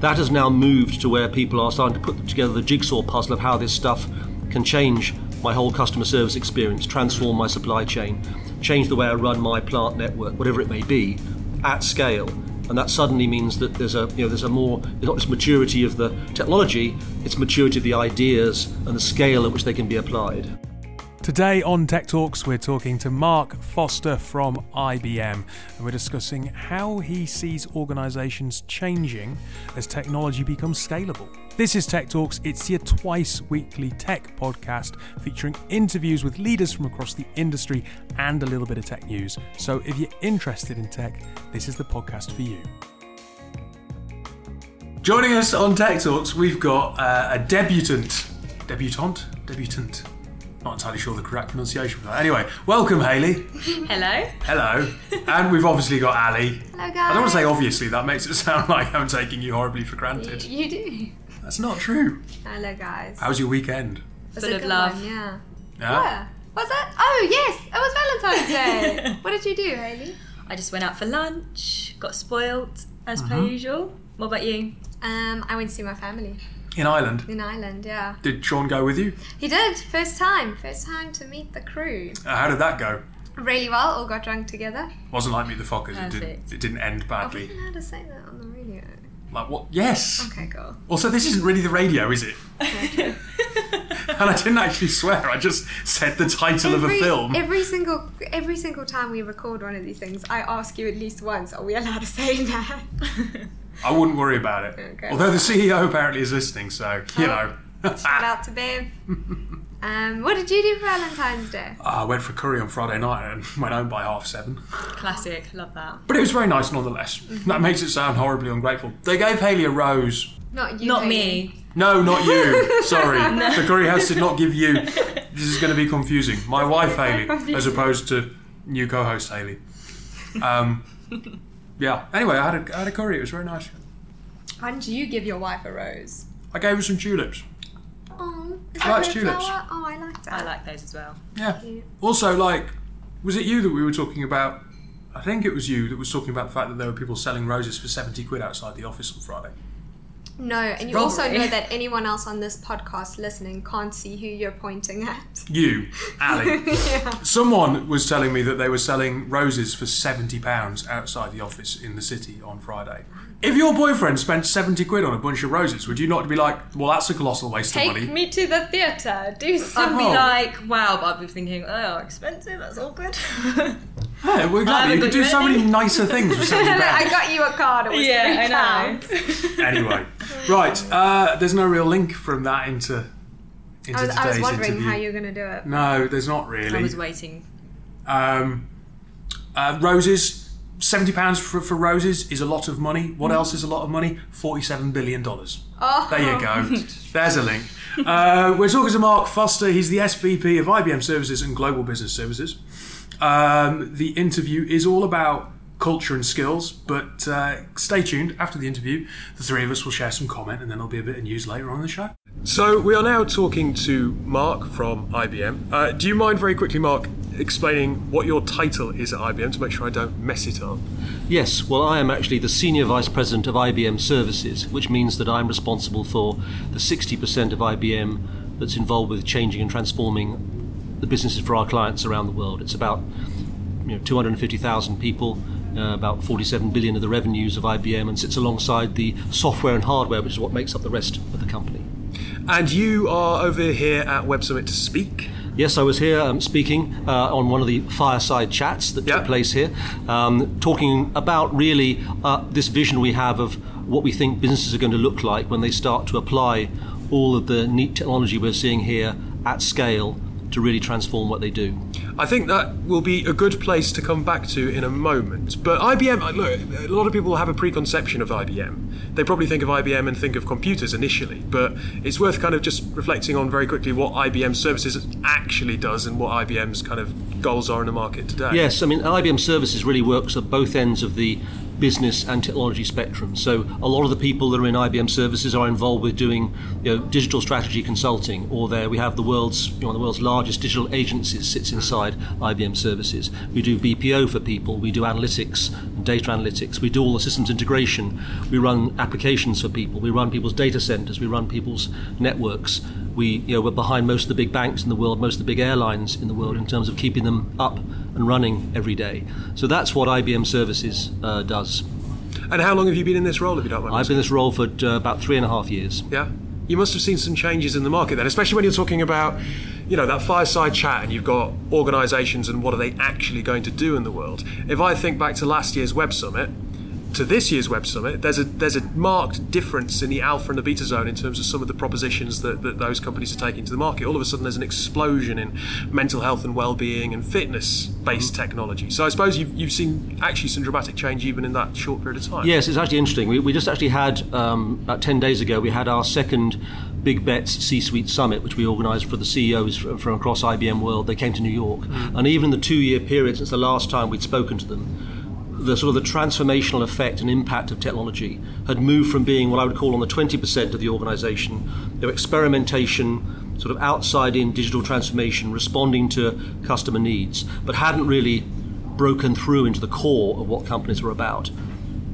That has now moved to where people are starting to put together the jigsaw puzzle of how this stuff can change my whole customer service experience, transform my supply chain, change the way I run my plant network, whatever it may be, at scale. And that suddenly means that there's a you know there's a more it's not just maturity of the technology, it's maturity of the ideas and the scale at which they can be applied. Today on Tech Talks, we're talking to Mark Foster from IBM, and we're discussing how he sees organizations changing as technology becomes scalable. This is Tech Talks. It's your twice weekly tech podcast featuring interviews with leaders from across the industry and a little bit of tech news. So if you're interested in tech, this is the podcast for you. Joining us on Tech Talks, we've got uh, a debutant. debutant, Debutant. Not entirely sure the correct pronunciation for that. Anyway, welcome, Haley. Hello. Hello. and we've obviously got Ali. Hello, guys. I don't want to say obviously, that makes it sound like I'm taking you horribly for granted. You do. That's not true. Hello, guys. How was your weekend? Was Full a of good love. one, yeah. Yeah? Where? Was it? Oh, yes. It was Valentine's Day. what did you do, Haley? I just went out for lunch, got spoilt as per Mm-hmm. usual. What about you? Um, I went to see my family In Ireland. in Ireland, yeah. Did Sean go with you? He did. First time. First time to meet the crew. Uh, how did that go? Really well. All got drunk together. Wasn't like Meet the Fockers. It, did, Perfect. it didn't end Are we badly. allowed to say that on the radio? Like what? Yes. Okay, cool. Also, this isn't really the radio, is it? And I didn't actually swear. I just said the title of a film. Every single every single time we record one of these things, I ask you at least once, are we allowed to say that? I wouldn't worry about it. Okay. Although the CEO apparently is listening, so you know. Shout out to Bev. Um, what did you do for Valentine's Day? I went for curry on Friday night and went home by half seven. Classic, love that. But it was very nice nonetheless. That makes it sound horribly ungrateful. They gave Haley a rose. Not you. Not Hayley. me. No, not you. Sorry. The curry house did not give you. This is going to be confusing. My wife, Haley, as opposed to new co host, Haley. Um, yeah. Anyway, I had, a, I had a curry. It was very nice. And didn't you give your wife a rose? I gave her some tulips. Oh, is She likes tulips. flower? Oh, I like that. I like those as well. Yeah. Cute. Also, like, was it you that we were talking about? I think it was you that was talking about the fact that there were people selling roses for 70 quid outside the office on Friday. No, and you also know that anyone else on this podcast listening can't see who you're pointing at. You, Ali. yeah. Someone was telling me that they were selling roses for seventy pounds outside the office in the city on Friday. If your boyfriend spent seventy quid on a bunch of roses, would you not be like, "Well, that's a colossal waste Take of money"? Take me to the theatre. Do I'd something. be Oh. like, wow, but I'd be thinking, oh, expensive, that's all good. Yeah, well, exactly. haven't You could do so many nicer things with seventy I got you a card. It was yeah, three I know. pounds. anyway, right. Uh, there's no real link from that into into I was, today's I was wondering interview. how you're going to do it. No, there's not really. I was waiting. Um, uh, roses, seventy pounds for, for roses is a lot of money. What else is a lot of money? Forty-seven billion dollars. Oh, There you go. There's a link. Uh, we're talking to Mark Foster. He's the SVP of IBM Services and Global Business Services. Um, the interview is all about culture and skills, but uh, stay tuned. After the interview, the three of us will share some comment and then there'll be a bit of news later on in the show. So we are now talking to Mark from IBM. Uh, do you mind very quickly, Mark, explaining what your title is at IBM to make sure I don't mess it up? Yes, well, I am actually the Senior Vice President of IBM Services, which means that I'm responsible for the 60% of IBM that's involved with changing and transforming the businesses for our clients around the world. It's about you know, 250,000 people, uh, about 47 billion of the revenues of IBM, and sits alongside the software and hardware, which is what makes up the rest of the company. And you are over here at Web Summit to speak. Yes, I was here um, speaking uh, on one of the fireside chats that Yeah. took place here, um, talking about really uh, this vision we have of what we think businesses are going to look like when they start to apply all of the neat technology we're seeing here at scale to really transform what they do. I think that will be a good place to come back to in a moment. But IBM, uh, look, a lot of people have a preconception of IBM. They probably think of IBM and think of computers initially, but it's worth kind of just reflecting on very quickly what IBM Services actually does and what IBM's kind of goals are in the market today. Yes, I mean IBM Services really works at both ends of the business and technology spectrum. So a lot of the people that are in IBM services are involved with doing you know, digital strategy consulting, or there we have the world's you know, the world's largest digital agencies sits inside IBM services. We do BPO for people, we do analytics, data analytics, we do all the systems integration, we run applications for people, we run people's data centers, we run people's networks. We, you know, we're behind most of the big banks in the world, most of the big airlines in the world in terms of keeping them up and running every day. So that's what IBM Services uh, does. And how long have you been in this role, if you don't mind? I've been in this role for uh, about three and a half years. Yeah. You must have seen some changes in the market then, especially when you're talking about, you know, that fireside chat and you've got organisations and what are they actually going to do in the world. If I think back to last year's Web Summit, to this year's Web Summit, there's a there's a marked difference in the alpha and the beta zone in terms of some of the propositions that, that those companies are taking to the market. All of a sudden, there's an explosion in mental health and well-being and fitness-based mm-hmm. technology. So I suppose you've, you've seen actually some dramatic change even in that short period of time. Yes, it's actually interesting. We, we just actually had um, about ten days ago we had our second Big Bets C-Suite Summit, which we organised for the CEOs from, across IBM World. They came to New York, mm. and even the two-year period since the last time we'd spoken to them the sort of the transformational effect and impact of technology had moved from being what I would call on the 20% of the organization, know, experimentation, sort of outside in digital transformation, responding to customer needs, but hadn't really broken through into the core of what companies were about.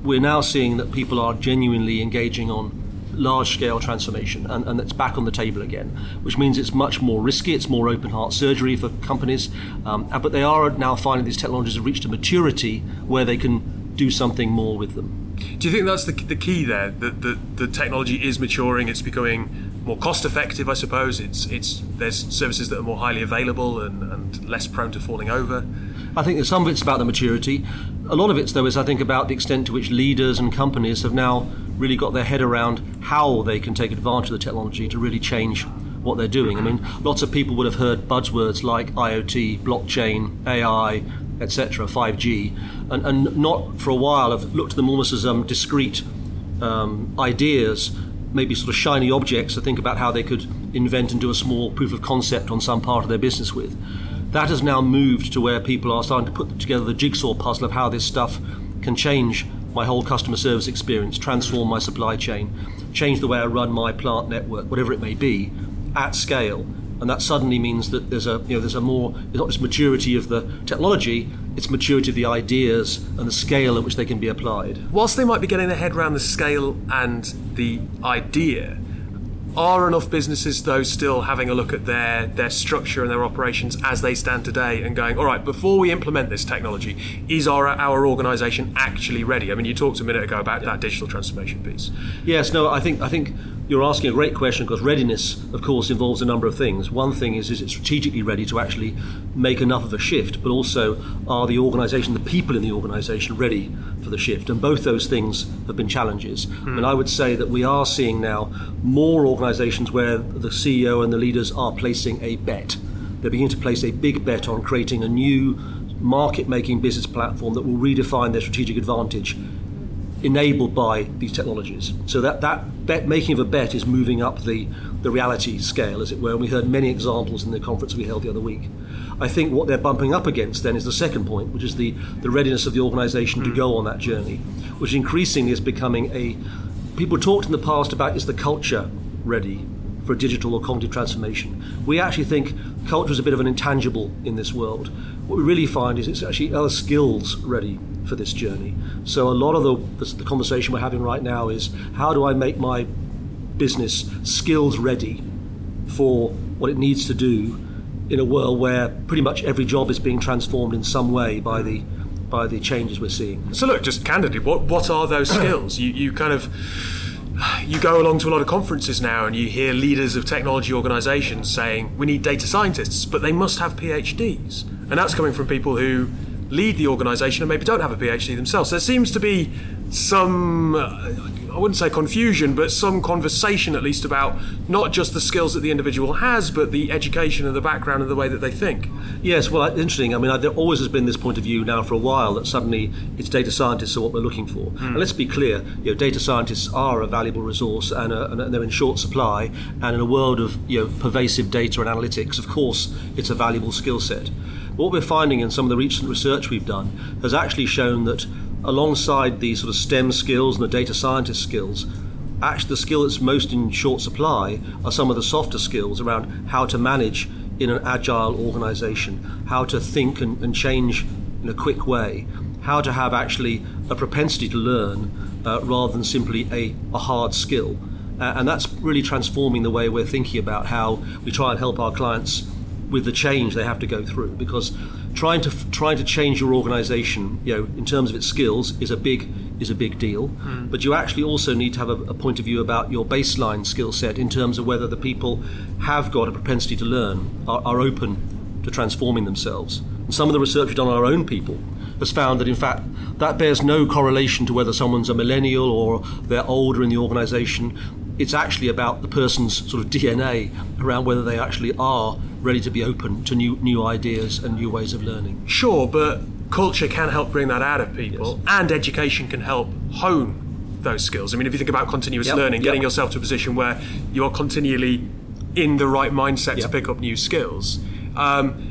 We're now seeing that people are genuinely engaging on large scale transformation, and, and it's back on the table again, which means it's much more risky, it's more open heart surgery for companies, um, but they are now finding these technologies have reached a maturity where they can do something more with them. Do you think that's the, the key there? That the, the technology is maturing, it's becoming more cost effective, I suppose. It's it's there's services that are more highly available and, and less prone to falling over. I think some of it's about the maturity. A lot of it, though, is I think about the extent to which leaders and companies have now really got their head around how they can take advantage of the technology to really change what they're doing. I mean, lots of people would have heard buzzwords like IoT, blockchain, AI, etc., 5G, and, and not for a while have looked at them almost as um, discrete um, ideas, maybe sort of shiny objects to think about how they could invent and do a small proof of concept on some part of their business with. That has now moved to where people are starting to put together the jigsaw puzzle of how this stuff can change my whole customer service experience, transform my supply chain, change the way I run my plant network, whatever it may be, at scale. And that suddenly means that there's a you know there's a more it's not just maturity of the technology, it's maturity of the ideas and the scale at which they can be applied. Whilst they might be getting their head around the scale and the idea, are enough businesses, though, still having a look at their, their structure and their operations as they stand today and going, all right, before we implement this technology, is our, our organisation actually ready? I mean, you talked a minute ago about that digital transformation piece. Yes, no, I think, I think you're asking a great question because readiness, of course, involves a number of things. One thing is, is it strategically ready to actually make enough of a shift, but also are the organisation, the people in the organisation ready for the shift? And both those things have been challenges. Hmm. And I would say that we are seeing now more organisations where the CEO and the leaders are placing a bet. They're beginning to place a big bet on creating a new market making business platform that will redefine their strategic advantage enabled by these technologies. So that, that bet, making of a bet is moving up the, the reality scale, as it were, and we heard many examples in the conference we held the other week. I think what they're bumping up against then is the second point, which is the, the readiness of the organisation mm. to go on that journey, which increasingly is becoming a. People talked in the past about is the culture ready for digital or cognitive transformation. We actually think culture is a bit of an intangible in this world. What we really find is it's actually other skills ready for this journey. So a lot of the, the, the conversation we're having right now is how do I make my business skills ready for what it needs to do in a world where pretty much every job is being transformed in some way by the by the changes we're seeing. So look, just candidly, what what are those skills? You you kind of you go along to a lot of conferences now and you hear leaders of technology organizations saying we need data scientists, but they must have PhDs. And that's coming from people who lead the organisation and maybe don't have a PhD themselves. So there seems to be some, uh, I wouldn't say confusion, but some conversation at least about not just the skills that the individual has, but the education and the background and the way that they think. Yes, well, interesting. I mean, there always has been this point of view now for a while that suddenly it's data scientists are what we're looking for. Mm. And let's be clear, you know, data scientists are a valuable resource and, a, and they're in short supply. And in a world of you know pervasive data and analytics, of course, it's a valuable skill set. What we're finding in some of the recent research we've done has actually shown that alongside the sort of STEM skills and the data scientist skills, actually the skill that's most in short supply are some of the softer skills around how to manage in an agile organization, how to think and, and change in a quick way, how to have actually a propensity to learn uh, rather than simply a, a hard skill. Uh, and that's really transforming the way we're thinking about how we try and help our clients with the change they have to go through because trying to trying to change your organization you know in terms of its skills is a big is a big deal. Mm. but you actually also need to have a, a point of view about your baseline skill set in terms of whether the people have got a propensity to learn are, are open to transforming themselves. And some of the research we've done on our own people has found that in fact that bears no correlation to whether someone's a millennial or they're older in the organization it's actually about the person's sort of DNA around whether they actually are ready to be open to new new ideas and new ways of learning. Sure, but culture can help bring that out of people, yes. and education can help hone those skills. I mean, if you think about continuous yep. learning, getting yep. yourself to a position where you are continually in the right mindset yep. to pick up new skills. Um,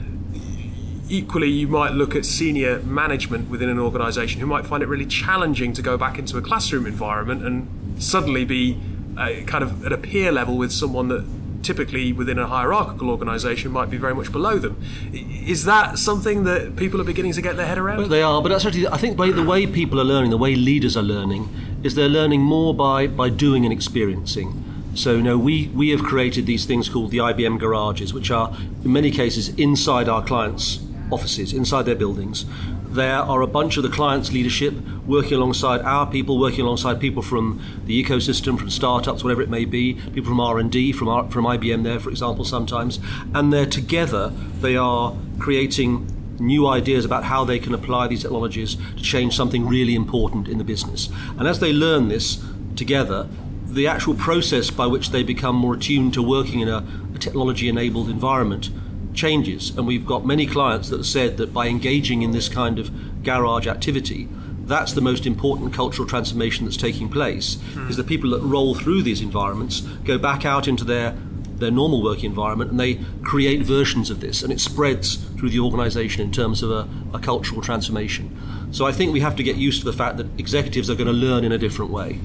equally, you might look at senior management within an organisation who might find it really challenging to go back into a classroom environment and suddenly be kind of at a peer level with someone that typically within a hierarchical organisation might be very much below them. Is that something that people are beginning to get their head around? Well, they are, but that's actually I think by the way people are learning, the way leaders are learning, is they're learning more by by doing and experiencing. So, you know, we, we have created these things called the IBM garages, which are in many cases inside our clients' offices, inside their buildings, there are a bunch of the client's leadership working alongside our people, working alongside people from the ecosystem, from startups, whatever it may be, people from R&D, from, R- from IBM there, for example, sometimes. And they're together, they are creating new ideas about how they can apply these technologies to change something really important in the business. And as they learn this together, the actual process by which they become more attuned to working in a, a technology enabled environment changes. And we've got many clients that have said that by engaging in this kind of garage activity, that's the most important cultural transformation that's taking place. Mm. Is the people that roll through these environments go back out into their their normal working environment and they create versions of this and it spreads through the organization in terms of a, a cultural transformation. So I think we have to get used to the fact that executives are going to learn in a different way.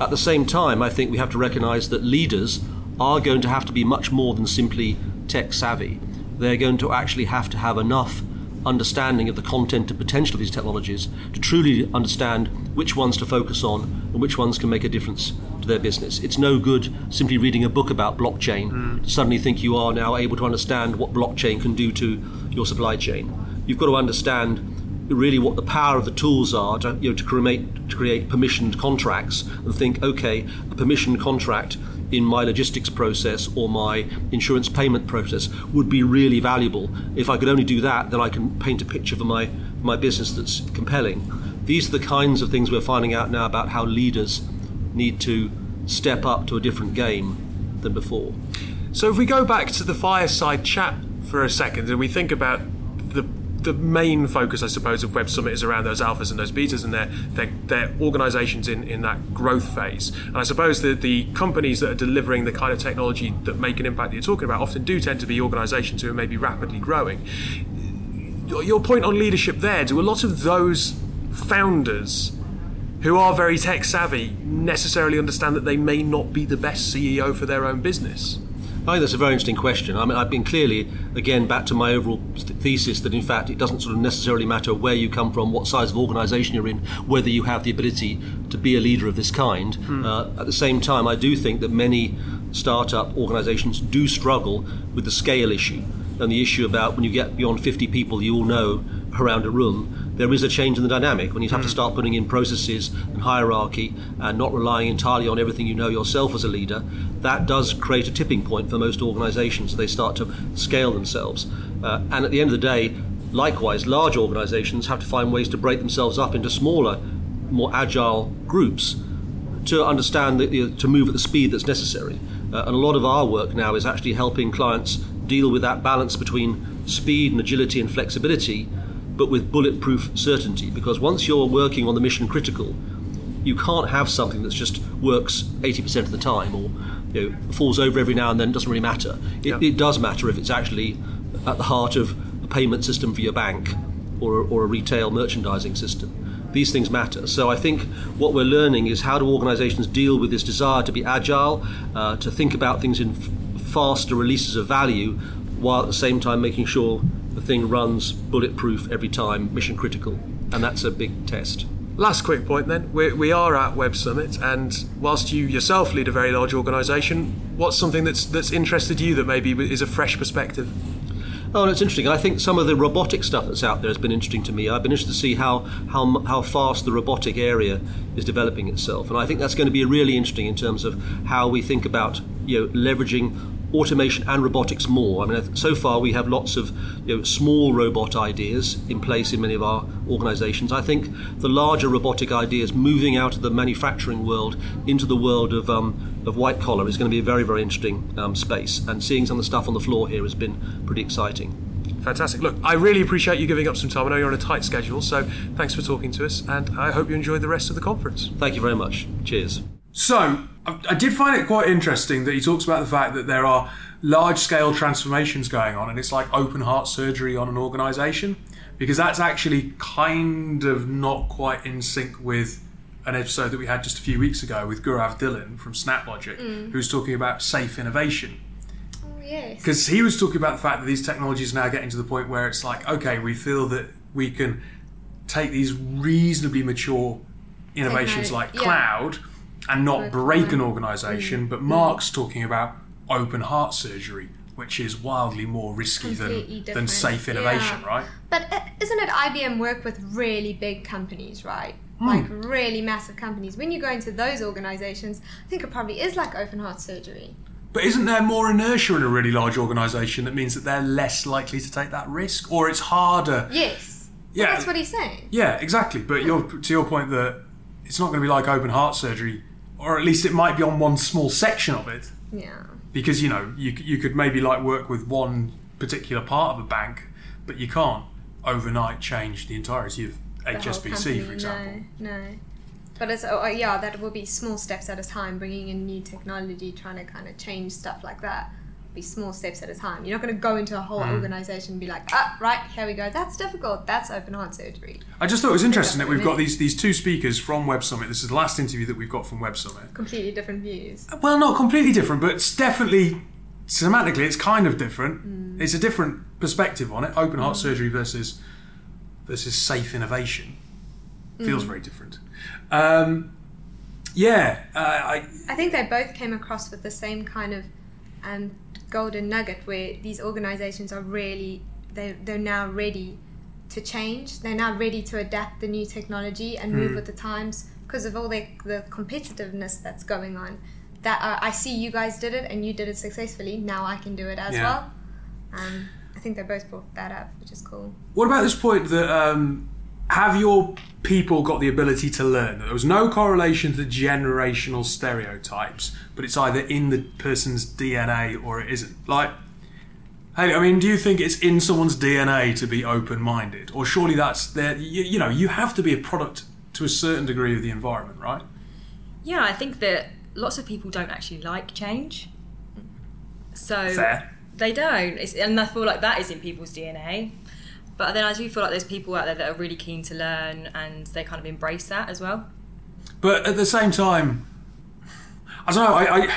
At the same time, I think we have to recognize that leaders are going to have to be much more than simply tech savvy they're going to actually have to have enough understanding of the content and potential of these technologies to truly understand which ones to focus on and which ones can make a difference to their business. It's no good simply reading a book about blockchain mm. to suddenly think you are now able to understand what blockchain can do to your supply chain. You've got to understand really what the power of the tools are to, you know, to create to create permissioned contracts and think, okay, a permissioned contract in my logistics process or my insurance payment process would be really valuable. If I could only do that, then I can paint a picture for my, my business that's compelling. These are the kinds of things we're finding out now about how leaders need to step up to a different game than before. So, if we go back to the fireside chat for a second and we think about the the main focus, I suppose, of Web Summit is around those alphas and those betas and their their, their organisations in, in that growth phase. And I suppose that the companies that are delivering the kind of technology that make an impact that you're talking about often do tend to be organisations who are maybe rapidly growing. Your point on leadership there, do a lot of those founders who are very tech savvy necessarily understand that they may not be the best CEO for their own business? I think that's a very interesting question. I mean, I've been clearly, again, back to my overall thesis that in fact it doesn't sort of necessarily matter where you come from, what size of organisation you're in, whether you have the ability to be a leader of this kind. Mm. Uh, at the same time, I do think that many startup organisations do struggle with the scale issue and the issue about when you get beyond 50 people, you all know around a room, there is a change in the dynamic when you have to hmm. start putting in processes and hierarchy and not relying entirely on everything you know yourself as a leader. That does create a tipping point for most organizations. They start to scale themselves. Uh, and at the end of the day, likewise, large organizations have to find ways to break themselves up into smaller, more agile groups to understand that, you know, to move at the speed that's necessary. Uh, and a lot of our work now is actually helping clients deal with that balance between speed and agility and flexibility but with bulletproof certainty. Because once you're working on the mission critical, you can't have something that just works 80% of the time or you know, falls over every now and then, it doesn't really matter. It, yeah. it, does matter if it's actually at the heart of a payment system for your bank or, or a retail merchandising system. These things matter. So I think what we're learning is how do organizations deal with this desire to be agile, uh, to think about things in f- faster releases of value, while at the same time making sure the thing runs bulletproof every time, mission critical. And that's a big test. Last quick point then. We're, we are at Web Summit, and whilst you yourself lead a very large organisation, what's something that's, that's interested you that maybe is a fresh perspective? Oh, that's interesting. I think some of the robotic stuff that's out there has been interesting to me. I've been interested to see how, how, how fast the robotic area is developing itself. And I think that's going to be really interesting in terms of how we think about you know, leveraging automation and robotics more. I mean, so far we have lots of you know, small robot ideas in place in many of our organisations. I think the larger robotic ideas moving out of the manufacturing world into the world of, um, of white collar is going to be a very, very interesting um, space. And seeing some of the stuff on the floor here has been pretty exciting. Fantastic. Look, I really appreciate you giving up some time. I know you're on a tight schedule, so thanks for talking to us, and I hope you enjoyed the rest of the conference. Thank you very much. Cheers. So, I, I did find it quite interesting that he talks about the fact that there are large scale transformations going on, and it's like open heart surgery on an organization, because that's actually kind of not quite in sync with an episode that we had just a few weeks ago with Gaurav Dhillon from SnapLogic, mm. who's talking about safe innovation. Oh, yes. Because he was talking about the fact that these technologies are now getting to the point where it's like, okay, we feel that we can take these reasonably mature innovations like yeah. cloud and not break an on- organization. But Mark's talking about open heart surgery, which is wildly more risky Completely than, than safe innovation, Yeah. right? But uh, isn't it IBM work with really big companies, right? Hmm. Like really massive companies. When you go into those organizations, I think it probably is like open heart surgery. But isn't there more inertia in a really large organization that means that they're less likely to take that risk, or it's harder? Yes. Yeah. That's what he's saying. Yeah, exactly. But you're, to your point that it's not going to be like open heart surgery, or at least it might be on one small section of it, Yeah. because you know you you could maybe like work with one particular part of a bank, but you can't overnight change the entirety of The HSBC, company, for example. No, no. But it's oh, oh, yeah, that will be small steps at a time, bringing in new technology, trying to kind of change stuff like that. Be small steps at a time. You're not going to go into a whole Hmm. organization and be like, ah, right, here we go. That's difficult. That's open heart surgery. I just thought it was interesting that we've got these these two speakers from Web Summit. This is the last interview that we've got from Web Summit. Completely different views. Well, not completely different, but it's definitely semantically it's kind of different. Hmm. It's a different perspective on it. Open heart surgery versus versus safe innovation feels Hmm. very different. Um, yeah, uh, I, I think they both came across with the same kind of um, golden nugget where these organizations are really they they're now ready to change. They're now ready to adapt the new technology and move with the times because of all the the competitiveness that's going on. That uh, I see you guys did it and you did it successfully. Now I can do it as Yeah. well. Um, I think they both brought that up, which is cool. What about this point that um, have your people got the ability to learn? That there was no correlation to generational stereotypes, but it's either in the person's DNA or it isn't. Like, hey, I mean, do you think it's in someone's DNA to be open-minded, or surely that's there? You, you know, you have to be a product to a certain degree of the environment, right? Yeah, I think that lots of people don't actually like change. So Fair. they don't, it's, and I feel like that is in people's DNA. But then I do feel like there's people out there that are really keen to learn, and they kind of embrace that as well. But at the same time, I don't know. I, I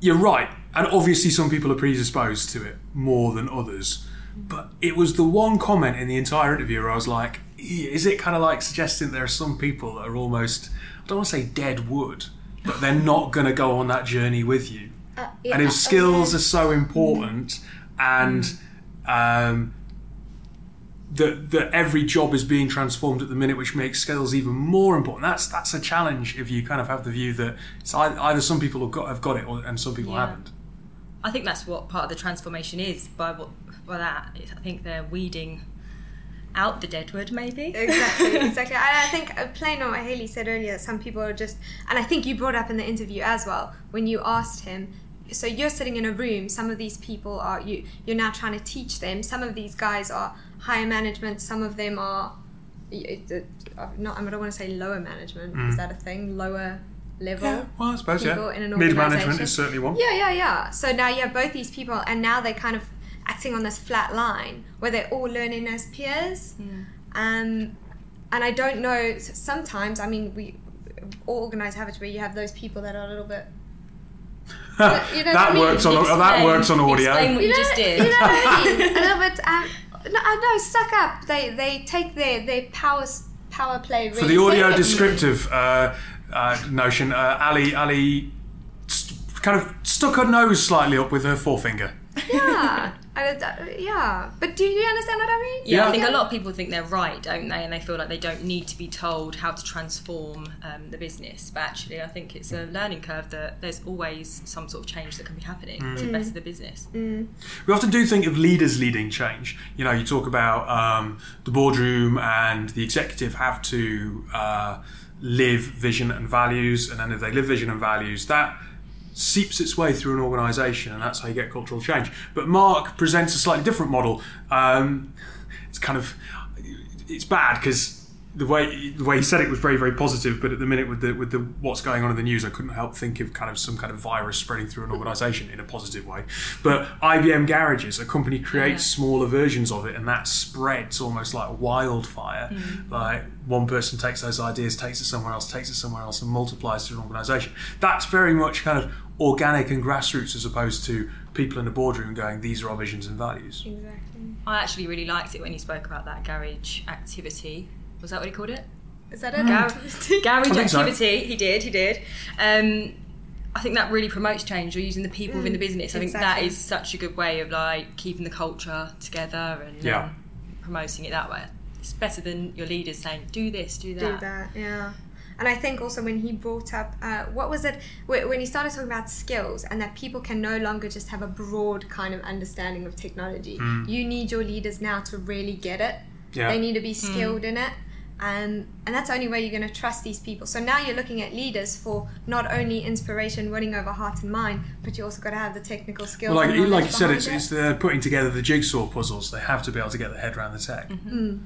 you're right, and obviously some people are predisposed to it more than others. But it was the one comment in the entire interview where I was like, "Eh, "Is it kind of like suggesting there are some people that are almost I don't want to say dead wood, but they're not going to go on that journey with you." Uh, yeah, and if skills yeah. are so important and um, that that every job is being transformed at the minute, which makes skills even more important. That's that's a challenge if you kind of have the view that it's either, either some people have got have got it or, and some people Yeah. haven't. I think that's what part of the transformation is. By what by that, I think they're weeding out the deadwood, maybe. exactly, exactly. I, I think uh, plain or Haley said earlier, some people are just, and I think you brought up in the interview as well when you asked him. So you're sitting in a room. Some of these people are you. You're now trying to teach them. Some of these guys are higher management. Some of them are, uh, not. I don't want to say lower management. Is that a thing? Lower level. Yeah, well, I suppose people yeah. in an Mid management is certainly one. Yeah, yeah, yeah. So now you have both these people, and now they're kind of acting on this flat line where they're all learning as peers. Yeah. Um, and I don't know. Sometimes, I mean, we all organize habits where you have those people that are a little bit. you know that I mean? works on that works on audio. Explain what you, You know, just did. you know what I mean? a little bit. Um, no, know, stuck up. They they take their their power power play. Really For the audio seriously. descriptive uh, uh, notion, uh, Ali Ali st- kind of stuck her nose slightly up with her forefinger. Yeah, I, uh, yeah. But do you understand what I mean? Yeah, Yeah. I think a lot of people think they're right, don't they? And they feel like they don't need to be told how to transform um, the business. But actually, I think it's a learning curve that there's always some sort of change that can be happening to better the business. We often do think of leaders leading change. You know, you talk about um, the boardroom and the executive have to uh, live vision and values, and then if they live vision and values, that seeps its way through an organisation, and that's how you get cultural change. But Mark presents a slightly different model. Um, it's kind of it's bad because the way the way he said it was very very positive, but at the minute with the with the what's going on in the news, I couldn't help think of kind of some kind of virus spreading through an mm-hmm. organisation in a positive way. But IBM garages, a company creates smaller versions of it, and that spreads almost like wildfire. Mm-hmm. Like one person takes those ideas, takes it somewhere else, takes it somewhere else, and multiplies through an organisation. That's very much kind of organic and grassroots as opposed to people in the boardroom going, "These are our visions and values." Exactly. I actually really liked it when you spoke about that garage activity. Was that what he called it? Is that it? Gar- garage I so. activity. He did. He did. Um, I think that really promotes change. You're using the people within the business. I think that exactly. is such a good way of like keeping the culture together and Yeah. um, promoting it that way. It's better than your leaders saying, "Do this, do that." do that. Yeah. And I think also when he brought up, uh, what was it, when he started talking about skills and that people can no longer just have a broad kind of understanding of technology. You need your leaders now to really get it. Yeah. They need to be skilled in it. Um, and that's the only way you're going to trust these people. So now you're looking at leaders for not only inspiration winning over heart and mind, but you also got to have the technical skills. Well, like, like you said, it's, behind it's the putting together the jigsaw puzzles. They have to be able to get their head around the tech. Mm-hmm.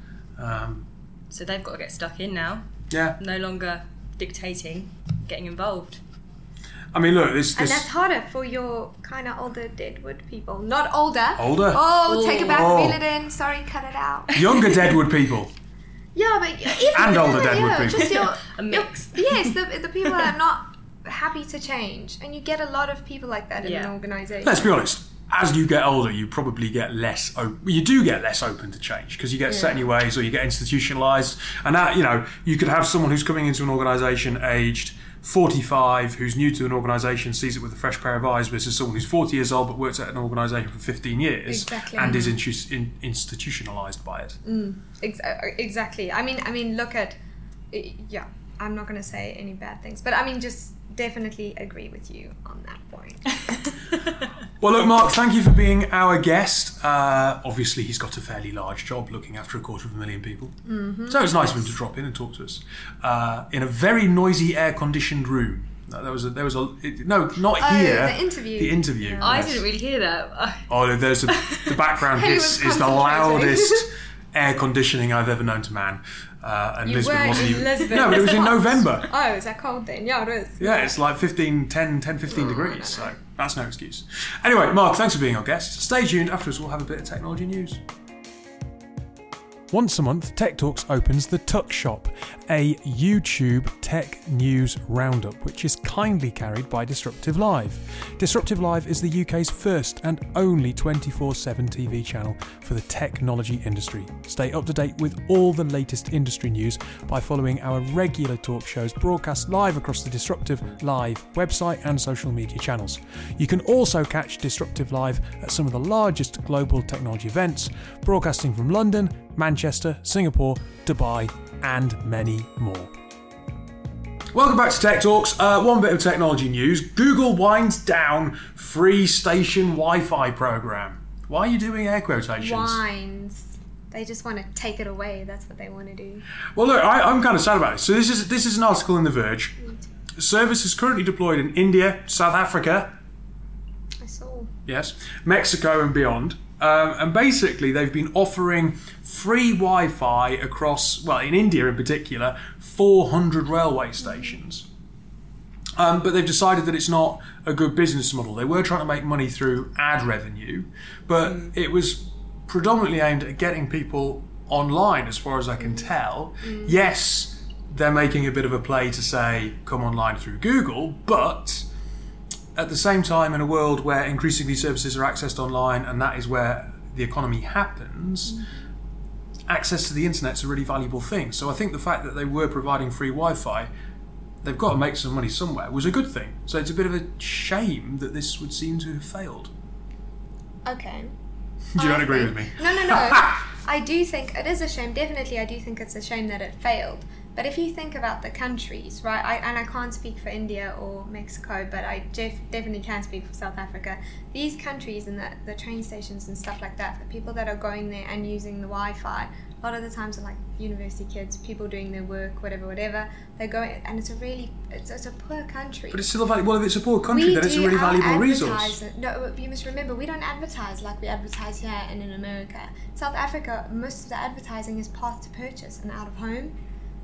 Um, So they've got to get stuck in now. yeah, No longer dictating, getting involved. I mean, look, this And that's harder for your kind of older Deadwood people. Not older. older, Oh, take it back, Oh. reel it in. Sorry, cut it out. younger Deadwood people. Yeah, but even And older yeah, Deadwood yeah, people. Just your, A your- yes, the, the people that are not happy to change, and you get a lot of people like that in an organization. Let's be honest. As you get older, you probably get less. Op- you do get less open to change because you get set in your ways, or you get institutionalized. And that, you know, you could have someone who's coming into an organization aged 45, who's new to an organization, sees it with a fresh pair of eyes, versus someone who's 40 years old but works at an organization for 15 years Exactly. and is intu- in- institutionalized by it. Ex- uh, exactly. I mean, I mean, look at, yeah. I'm not going to say any bad things, but I mean, just definitely agree with you on that point. Well, look, Mark, thank you for being our guest. Uh, obviously, he's got a fairly large job looking after a quarter of a million people. Mm-hmm. So it's nice of him to drop in and talk to us uh, in a very noisy, air conditioned room. No, there was a, there was a it- no, not Oh, here. the interview. The interview. I yes. didn't really hear that. Oh, there's a, the background hiss is the loudest air conditioning I've ever known to man. Uh, and You Lisbon wasn't even. Lisbon. No, but it was in November. Oh, is that cold then? Yeah, it is. Yeah, it's like 15, 10, 10 15 degrees, so that's no excuse. Anyway, Mark, thanks for being our guest. Stay tuned, afterwards we'll have a bit of technology news. Once a month, Tech Talks opens the Tuck Shop, a YouTube tech news roundup, which is kindly carried by Disruptive Live. Disruptive Live is the UK's first and only 24 7 TV channel for the technology industry. Stay up to date with all the latest industry news by following our regular talk shows broadcast live across the Disruptive Live website and social media channels. You can also catch Disruptive Live at some of the largest global technology events, broadcasting from London, Manchester, Singapore, Dubai, and many more. Welcome back to Tech Talks. Uh, one bit of technology news Google winds down free station Wi Fi program. Why are you doing air quotations? Wines. They just want to take it away. That's what they want to do. Well, look, I, I'm kind of sad about it. So this is this is an article in The Verge. The service is currently deployed in India, South Africa, I saw. yes, Mexico, and beyond. Um, and basically, they've been offering free Wi-Fi across, well, in India in particular, 400 railway stations. Um, but they've decided that it's not a good business model. They were trying to make money through ad revenue, but it was predominantly aimed at getting people online, as far as I can tell. Yes, they're making a bit of a play to say, come online through Google, but at the same time, in a world where increasingly services are accessed online and that is where the economy happens, access to the internet's a really valuable thing. So I think the fact that they were providing free Wi Fi, they've got to make some money somewhere, was a good thing. So it's a bit of a shame that this would seem to have failed. Okay. Do you don't agree think- with me? No, no, no. I do think it is a shame. Definitely, I do think it's a shame that it failed. But if you think about the countries, right, I, and I can't speak for India or Mexico, but I def- definitely can speak for South Africa. These countries and the, the train stations and stuff like that, the people that are going there and using the Wi Fi, a lot of the times are like university kids, people doing their work, whatever, whatever. They're going, and it's a really, it's, it's a poor country. But it's still a valuable. Well, if it's a poor country, then it's a really valuable resource. advertise- No, you must remember we don't advertise like we advertise here and in America. South Africa, most of the advertising is path to purchase and out of home.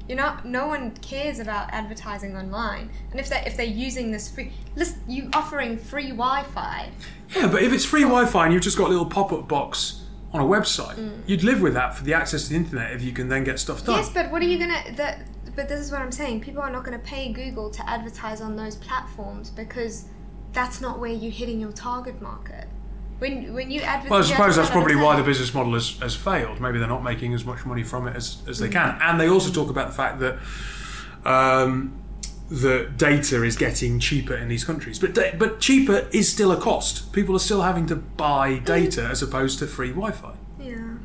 You know, no one cares about advertising online. And if they if they're using this free, listen, you offering free Wi-Fi. Yeah, but if it's free Wi-Fi and you've just got a little pop-up box on a website, mm. you'd live with that for the access to the internet if you can then get stuff done. Yes, but what are you gonna? The, but this is what I'm saying. People are not going to pay Google to advertise on those platforms because that's not where you're hitting your target market. When when you advertise, Well, I suppose that's probably why the business model has, has failed. Maybe they're not making as much money from it as, as they can. And they also talk about the fact that um, the data is getting cheaper in these countries. But da- but cheaper is still a cost. People are still having to buy data as opposed to free Wi-Fi. Yeah.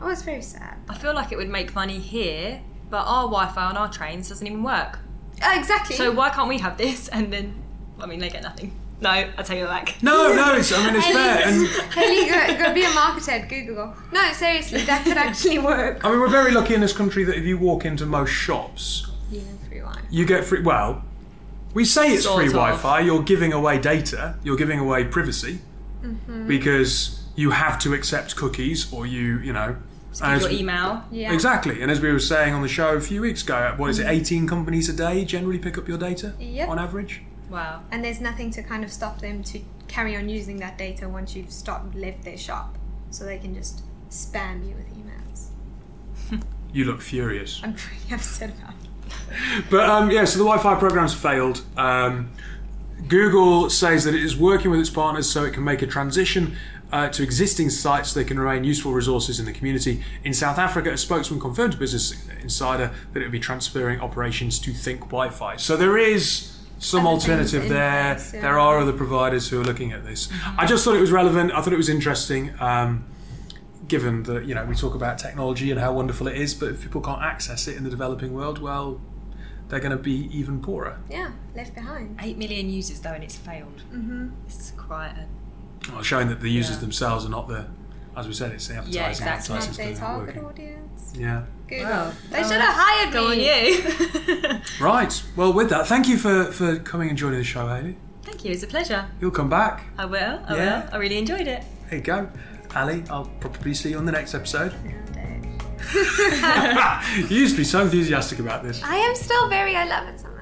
Oh, it's very sad. I feel like it would make money here, but our Wi-Fi on our trains doesn't even work. Uh, exactly. So why can't we have this? And then, I mean, they get nothing. No, I take it back. No, no, it's, I mean it's fair. And Haley, go, go be a marketer Google. No, seriously, that could actually work. I mean we're very lucky in this country that if you walk into most shops, You know, free wine. you get free. Well, we say it's Sort free of. Wi-Fi. You're giving away data. You're giving away privacy Mm-hmm. because you have to accept cookies, or you, you know. and Your email. Yeah. Exactly, and as we were saying on the show a few weeks ago, what is it? 18 companies a day generally pick up your data Yep. on average. Wow. And there's nothing to kind of stop them to carry on using that data once you've stopped left their shop, so they can just spam you with emails. You look furious. I'm pretty upset about. it. But um, yeah, so the Wi-Fi program's failed. Um, Google says that it is working with its partners so it can make a transition uh, to existing sites so they can remain useful resources in the community. In South Africa, a spokesman confirmed to Business Insider that it would be transferring operations to Think Wi-Fi. So there is some alternative there. place, yeah. There are other providers who are looking at this. I just thought it was relevant. I thought it was interesting. Um, given that you know we talk about technology and how wonderful it is, but if people can't access it in the developing world, well, they're going to be even poorer. Yeah, left behind. 8 million users though, and it's failed. Mm-hmm. It's quite a. Well, showing that the users Yeah. themselves are not the, as we said, it's the advertising. Yeah, exactly. Not advertising's their target audience. Yeah. Google. Wow. They should have hired Go on me. you. Right. Well, with that, thank you for for coming and joining the show, Haley. Thank you. It's a pleasure. You'll come back. I will. I Yeah. will. I really enjoyed it. There you go. Ali, I'll probably see you on the next episode. You used to be so enthusiastic about this. I am still very. I love it so much.